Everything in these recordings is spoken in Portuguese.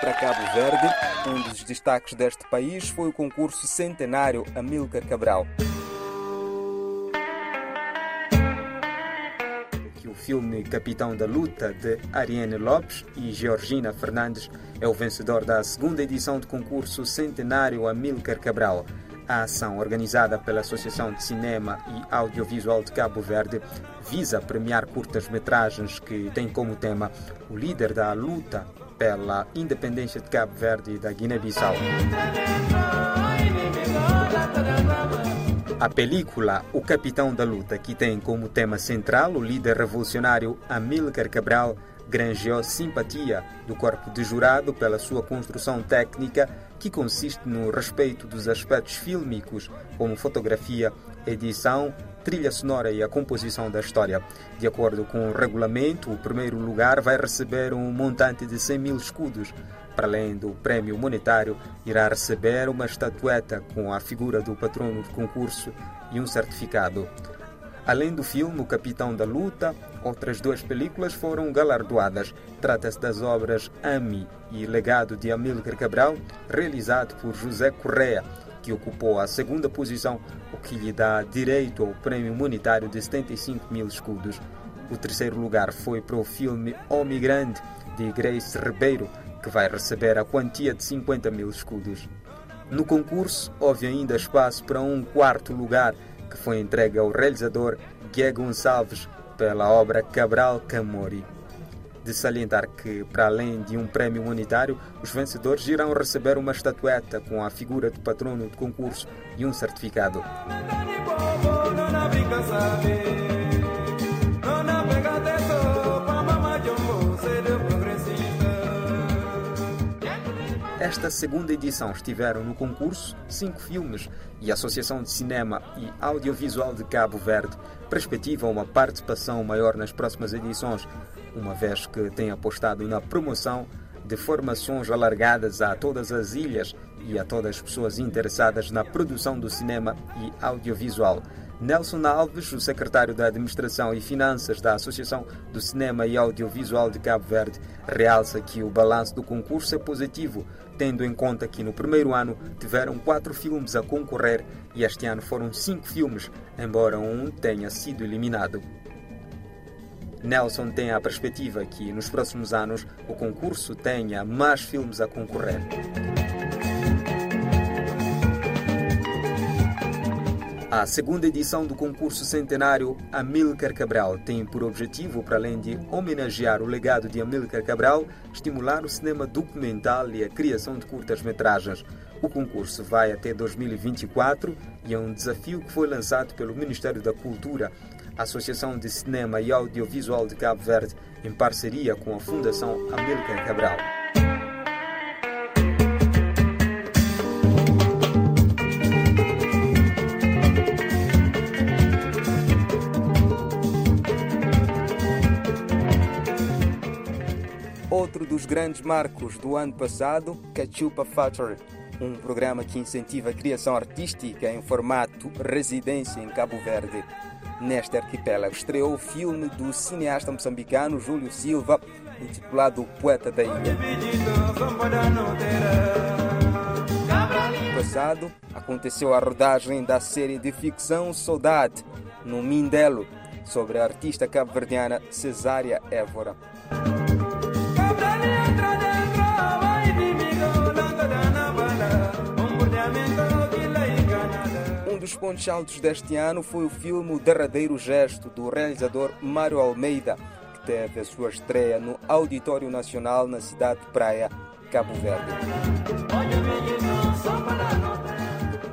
para Cabo Verde. Um dos destaques deste país foi o concurso centenário Amílcar Cabral. O filme Capitão da Luta, de Ariane Lopes e Georgina Fernandes, é o vencedor da segunda edição do concurso centenário Amílcar Cabral. A ação, organizada pela Associação de Cinema e Audiovisual de Cabo Verde, visa premiar curtas-metragens que têm como tema o líder da luta pela independência de Cabo Verde e da Guiné-Bissau. A película O Capitão da Luta, que tem como tema central o líder revolucionário Amílcar Cabral, granjeou simpatia do corpo de jurado pela sua construção técnica, que consiste no respeito dos aspectos fílmicos, como fotografia, edição, trilha sonora e a composição da história. De acordo com o regulamento, o primeiro lugar vai receber um montante de 100 mil escudos. Para além do prémio monetário, irá receber uma estatueta com a figura do patrono do concurso e um certificado. Além do filme Capitão da Luta, outras duas películas foram galardoadas. Trata-se das obras Ami e Legado de Amílcar Cabral, realizado por José Correa, que ocupou a segunda posição, o que lhe dá direito ao prémio monetário de 75 mil escudos. O terceiro lugar foi para o filme O Migrante, de Grace Ribeiro, que vai receber a quantia de 50 mil escudos. No concurso, houve ainda espaço para um quarto lugar, que foi entregue ao realizador Diego Gonçalves pela obra Cabral Camori. De salientar que, para além de um prémio monetário, os vencedores irão receber uma estatueta com a figura do patrono do concurso e um certificado. Esta segunda edição estiveram no concurso cinco filmes e a Associação de Cinema e Audiovisual de Cabo Verde perspectiva uma participação maior nas próximas edições, uma vez que tem apostado na promoção de formações alargadas a todas as ilhas e a todas as pessoas interessadas na produção do cinema e audiovisual. Nelson Alves, o secretário da Administração e Finanças da Associação do Cinema e Audiovisual de Cabo Verde, realça que o balanço do concurso é positivo, tendo em conta que no primeiro ano tiveram quatro filmes a concorrer e este ano foram cinco filmes, embora um tenha sido eliminado. Nelson tem a perspectiva que nos próximos anos o concurso tenha mais filmes a concorrer. A segunda edição do concurso centenário Amílcar Cabral tem por objetivo, para além de homenagear o legado de Amílcar Cabral, estimular o cinema documental e a criação de curtas-metragens. O concurso vai até 2024 e é um desafio que foi lançado pelo Ministério da Cultura, a Associação de Cinema e Audiovisual de Cabo Verde, em parceria com a Fundação Amílcar Cabral. Outro dos grandes marcos do ano passado, Cachupa Factory, um programa que incentiva a criação artística em formato residência em Cabo Verde. Neste arquipélago estreou o filme do cineasta moçambicano Júlio Silva, intitulado O Poeta da Ilha. No passado, aconteceu a rodagem da série de ficção Saudade, no Mindelo, sobre a artista cabo-verdiana Cesária Évora. Dos pontos altos deste ano foi o filme O Derradeiro Gesto, do realizador Mário Almeida, que teve a sua estreia no Auditório Nacional na cidade de Praia, Cabo Verde.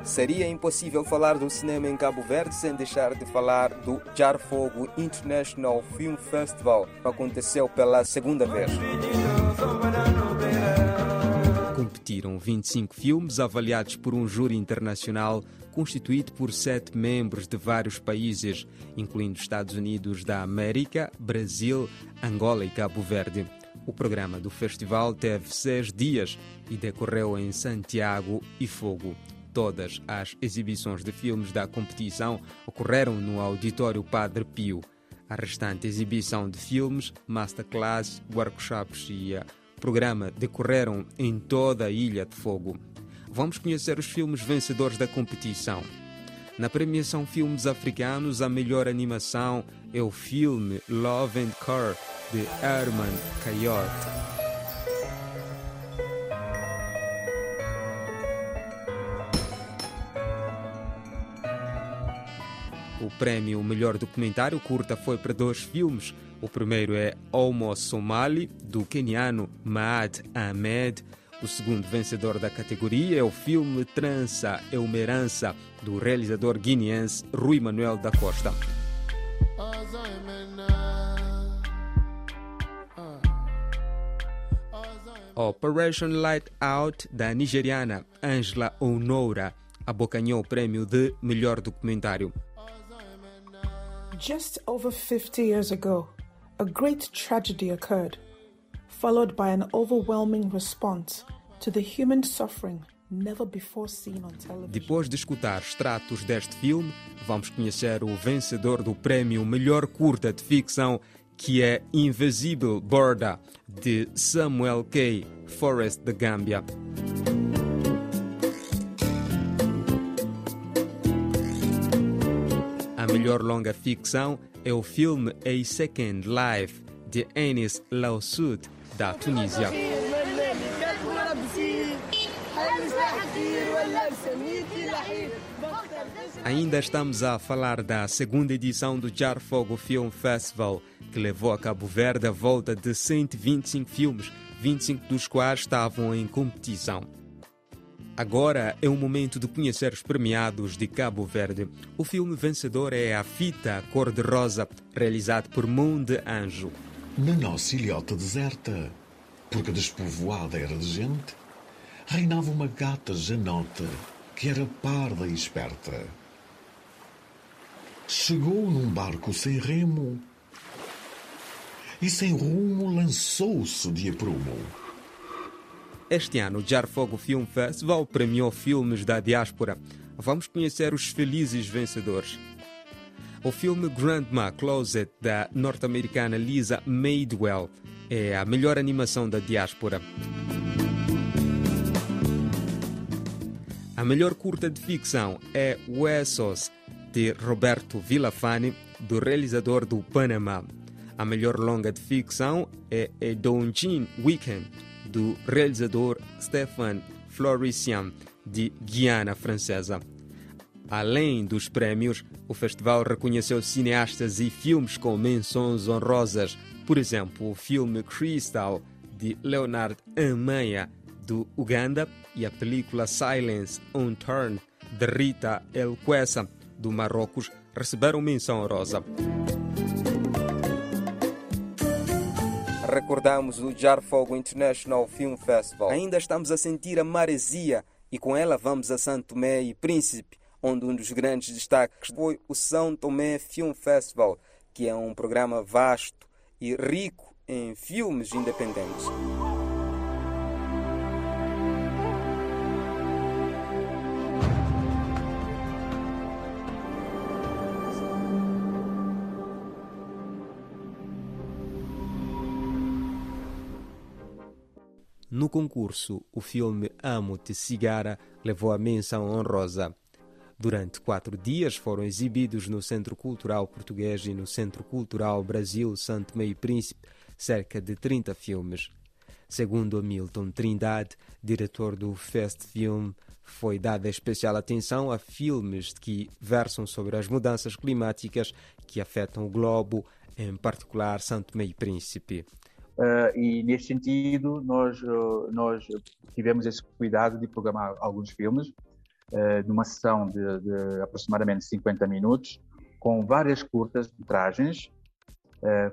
Seria impossível falar do cinema em Cabo Verde sem deixar de falar do Jar Fogo International Film Festival, que aconteceu pela segunda vez. Competiram 25 filmes avaliados por um júri internacional constituído por sete membros de vários países, incluindo Estados Unidos da América, Brasil, Angola e Cabo Verde. O programa do festival teve seis dias e decorreu em Santiago e Fogo. Todas as exibições de filmes da competição ocorreram no Auditório Padre Pio. A restante exibição de filmes, masterclass, workshops e programa decorreram em toda a Ilha de Fogo. Vamos conhecer os filmes vencedores da competição. Na premiação Filmes Africanos, a melhor animação é o filme Love and Car, de Herman Cayotte. O prêmio Melhor Documentário Curta foi para dois filmes. O primeiro é Homo Somali, do keniano Maad Ahmed. O segundo vencedor da categoria é o filme Trança é uma herança, do realizador guineense Rui Manuel da Costa. Operation Light Out, da nigeriana Angela Onoura, abocanhou o prêmio de melhor documentário. Just over 50 years ago, a great tragedy occurred, followed by an overwhelming response to the human suffering never before seen on television. Depois de escutar extratos deste filme, vamos conhecer o vencedor do prêmio Melhor Curta de Ficção, que é Invisible Border, de Samuel K. Forrest da Gâmbia. Melhor longa ficção é o filme A Second Life, de Anis Laussoud, da Tunísia. Ainda estamos a falar da segunda edição do Jar Fogo Film Festival, que levou a Cabo Verde a volta de 125 filmes, 25 dos quais estavam em competição. Agora é o momento de conhecer os premiados de Cabo Verde. O filme vencedor é A Fita Cor-de-Rosa, realizado por Mundo Anjo. Na nossa ilhota deserta, porque despovoada era de gente, reinava uma gata janota que era parda e esperta. Chegou num barco sem remo e sem rumo lançou-se de aprumo este ano, o Jar Fogo Film Festival premiou filmes da diáspora. Vamos conhecer os felizes vencedores. O filme Grandma Closet, da norte-americana Lisa Madewell, é a melhor animação da diáspora. A melhor curta de ficção é Huesos, de Roberto Villafane, do realizador do Panamá. A melhor longa de ficção é Edonjin Weekend, do realizador Stéphane Florician, de Guiana Francesa. Além dos prémios, o festival reconheceu cineastas e filmes com menções honrosas, por exemplo, o filme Crystal, de Leonard Amanha, do Uganda, e a película Silence on Turn, de Rita El Kwesa, do Marrocos, receberam menção honrosa. Recordamos o Jar Fogo International Film Festival. Ainda estamos a sentir a maresia e com ela vamos a Santo Tomé e Príncipe, onde um dos grandes destaques foi o São Tomé Film Festival, que é um programa vasto e rico em filmes independentes. No concurso, o filme Amo-te Cigara levou a menção honrosa. Durante quatro dias foram exibidos no Centro Cultural Português e no Centro Cultural Brasil Santo Meio Príncipe cerca de 30 filmes. Segundo Milton Trindade, diretor do Fest Film, foi dada especial atenção a filmes que versam sobre as mudanças climáticas que afetam o globo, em particular Santo Meio Príncipe. Uh, e neste sentido, nós, uh, nós tivemos esse cuidado de programar alguns filmes uh, numa sessão de, de, aproximadamente 50 minutos, com várias curtas metragens,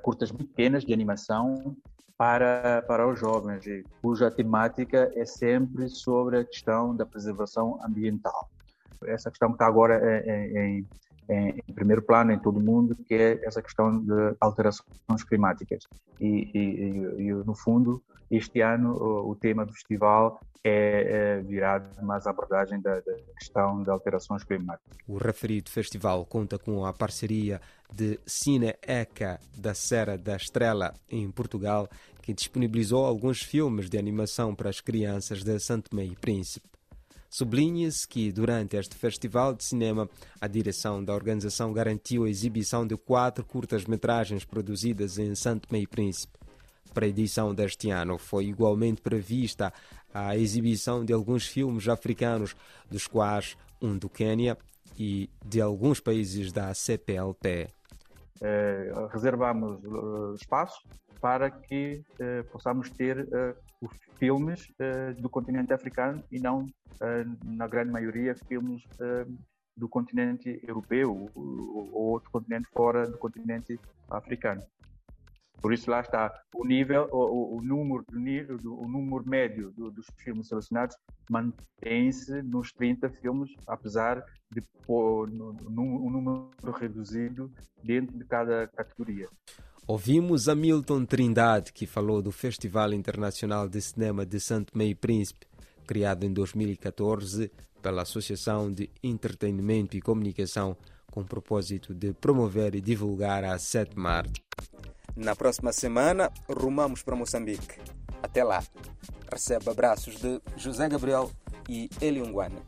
curtas pequenas de animação para, para os jovens, cuja temática é sempre sobre a questão da preservação ambiental. Essa questão que está agora em, em em, em, primeiro plano em todo o mundo, que é essa questão de alterações climáticas. E, e, e no fundo, este ano o, o tema do festival é, é virado mais à abordagem da, da, questão de alterações climáticas. O referido festival conta com a parceria de Cine Eca da Serra da Estrela, em Portugal, que disponibilizou alguns filmes de animação para as crianças de Santo e Príncipe. Sublinha-se que, durante este festival de cinema, a direção da organização garantiu a exibição de quatro curtas-metragens produzidas em Santo e Príncipe. Para a edição deste ano foi igualmente prevista a exibição de alguns filmes africanos, dos quais um do Quênia e de alguns países da CPLP. Eh, reservamos uh, espaço para que uh, possamos ter uh, filmes do continente africano e não, na grande maioria, filmes do continente europeu ou, ou outro continente fora do continente africano. Por isso lá está o nível, o, o número, o número médio do, dos filmes selecionados mantém-se nos 30 filmes, apesar de pôr um número reduzido dentro de cada categoria. Ouvimos Hamilton Trindade, que falou do Festival Internacional de Cinema de Santo Meio Príncipe, criado em 2014 pela Associação de Entretenimento e Comunicação, com o propósito de promover e divulgar a sétima arte. Na próxima semana, rumamos para Moçambique. Até lá. Recebe abraços de José Gabriel e Eliunguana.